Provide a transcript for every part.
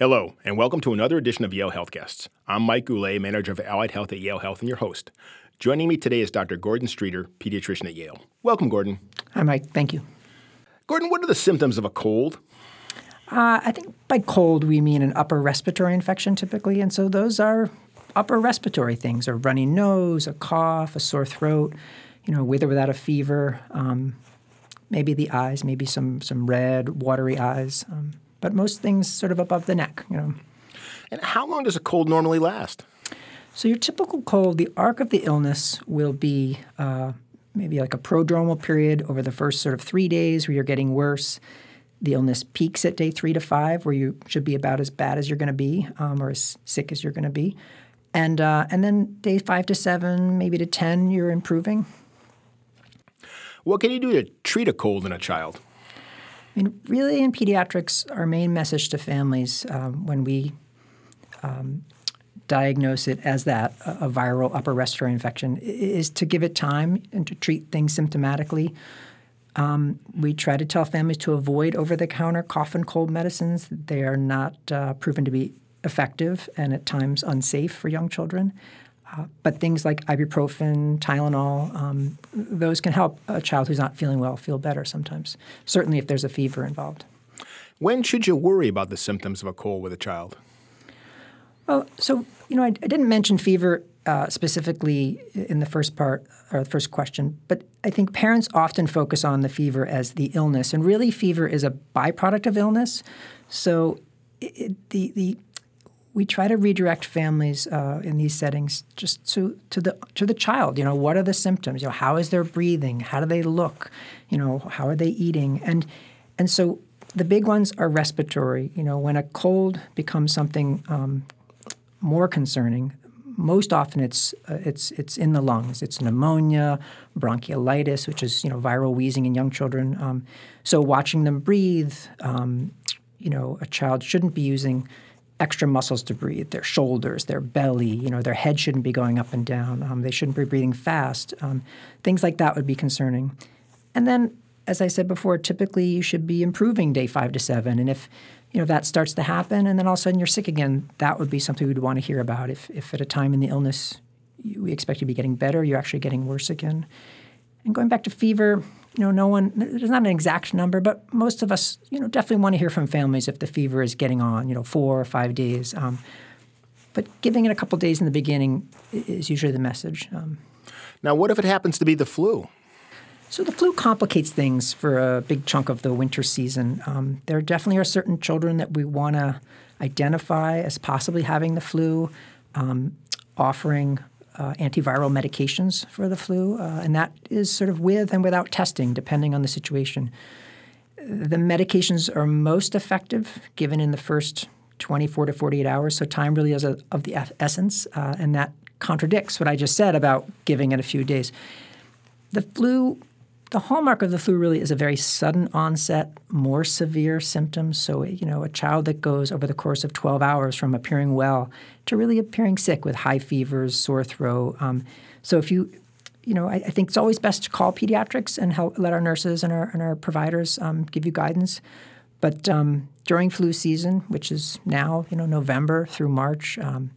Hello, and welcome to another edition of Yale Health Guests. I'm Mike Goulet, manager of Allied Health at Yale Health, and your host. Joining me today is Dr. Gordon Streeter, pediatrician at Yale. Welcome, Gordon. Hi, Mike. Thank you. Gordon, what are the symptoms of a cold? Uh, I think by cold we mean an upper respiratory infection typically, and so those are upper respiratory things: a runny nose, a cough, a sore throat, you know, with or without a fever. Um, maybe the eyes, maybe some some red, watery eyes, um, but most things sort of above the neck. You know. And how long does a cold normally last? So your typical cold, the arc of the illness will be uh, maybe like a prodromal period over the first sort of three days where you're getting worse the illness peaks at day three to five, where you should be about as bad as you're going to be um, or as sick as you're going to be. And, uh, and then day five to seven, maybe to 10, you're improving. What can you do to treat a cold in a child? I mean, really, in pediatrics, our main message to families um, when we um, diagnose it as that, a, a viral upper respiratory infection, is to give it time and to treat things symptomatically. Um, we try to tell families to avoid over the counter cough and cold medicines. They are not uh, proven to be effective and at times unsafe for young children. Uh, but things like ibuprofen, Tylenol, um, those can help a child who's not feeling well feel better sometimes, certainly if there's a fever involved. When should you worry about the symptoms of a cold with a child? Well, so, you know, I, I didn't mention fever uh, specifically in the first part or the first question, but I think parents often focus on the fever as the illness, and really, fever is a byproduct of illness. So, it, the the we try to redirect families uh, in these settings just to to the to the child. You know, what are the symptoms? You know, how is their breathing? How do they look? You know, how are they eating? And and so the big ones are respiratory. You know, when a cold becomes something um, more concerning, most often it's uh, it's it's in the lungs. It's pneumonia, bronchiolitis, which is you know viral wheezing in young children. Um, so watching them breathe, um, you know, a child shouldn't be using extra muscles to breathe. Their shoulders, their belly, you know, their head shouldn't be going up and down. Um, they shouldn't be breathing fast. Um, things like that would be concerning. And then, as I said before, typically you should be improving day five to seven. And if you know that starts to happen and then all of a sudden you're sick again that would be something we'd want to hear about if, if at a time in the illness we expect you to be getting better you're actually getting worse again and going back to fever you know no one there's not an exact number but most of us you know definitely want to hear from families if the fever is getting on you know four or five days um, but giving it a couple days in the beginning is usually the message um, now what if it happens to be the flu so the flu complicates things for a big chunk of the winter season. Um, there definitely are certain children that we want to identify as possibly having the flu, um, offering uh, antiviral medications for the flu, uh, and that is sort of with and without testing, depending on the situation. The medications are most effective given in the first 24 to 48 hours, so time really is a, of the essence, uh, and that contradicts what I just said about giving it a few days. The flu the hallmark of the flu really is a very sudden onset, more severe symptoms. So, you know, a child that goes over the course of 12 hours from appearing well to really appearing sick with high fevers, sore throat. Um, so, if you, you know, I, I, think it's always best to call pediatrics and help let our nurses and our, and our providers um, give you guidance. But um, during flu season, which is now, you know, November through March, um,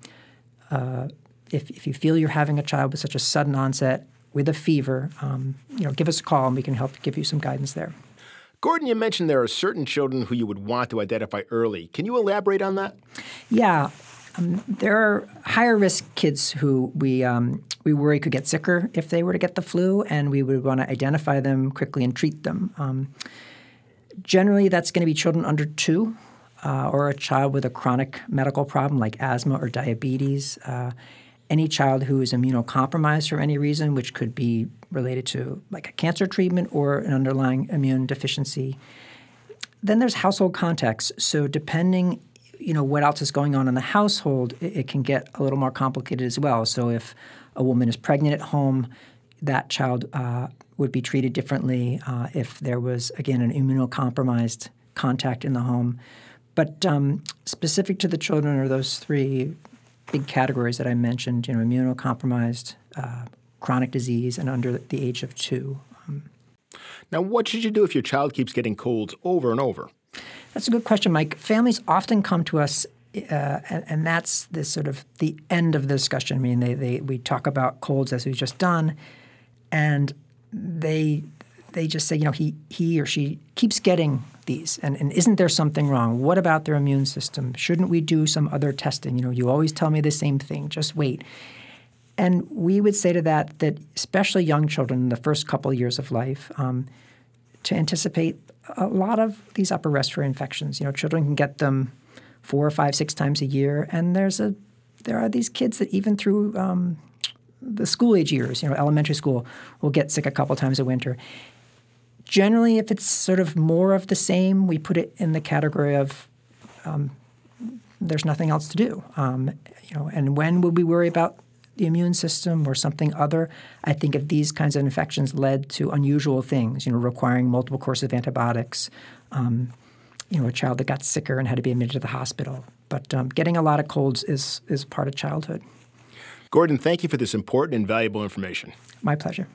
uh, if, if you feel you're having a child with such a sudden onset, with a fever, um, you know, give us a call and we can help give you some guidance there. Gordon, you mentioned there are certain children who you would want to identify early. Can you elaborate on that? Yeah. Um, there are higher risk kids who we um, we worry could get sicker if they were to get the flu, and we would want to identify them quickly and treat them. Um, generally, that's going to be children under two, uh, or a child with a chronic medical problem like asthma or diabetes. Uh, any child who is immunocompromised for any reason, which could be related to like a cancer treatment or an underlying immune deficiency. Then there's household context. So depending, you know, what else is going on in the household, it, it can get a little more complicated as well. So if a woman is pregnant at home, that child uh, would be treated differently uh, if there was again an immunocompromised contact in the home. But um, specific to the children are those three big categories that I mentioned, you know, immunocompromised, uh, chronic disease, and under the age of two. Um, now, what should you do if your child keeps getting colds over and over? That's a good question, Mike. Families often come to us, uh, and, and, that's the sort of the end of the discussion. I mean, they, they we talk about colds as we've just done, and they they just say, you know, he he or she keeps getting these, and, and isn't there something wrong? What about their immune system? Shouldn't we do some other testing? You know, you always tell me the same thing. Just wait. And we would say to that that especially young children in the first couple of years of life, um, to anticipate a lot of these upper respiratory infections. You know, children can get them four or five, six times a year, and there's a there are these kids that even through um, the school age years, you know, elementary school, will get sick a couple times a winter. Generally, if it's sort of more of the same, we put it in the category of um, there's nothing else to do. Um, you know, and when would we worry about the immune system or something other? I think if these kinds of infections led to unusual things, you know, requiring multiple courses of antibiotics, um, you know, a child that got sicker and had to be admitted to the hospital. But um, getting a lot of colds is is part of childhood. Gordon, thank you for this important and valuable information. My pleasure.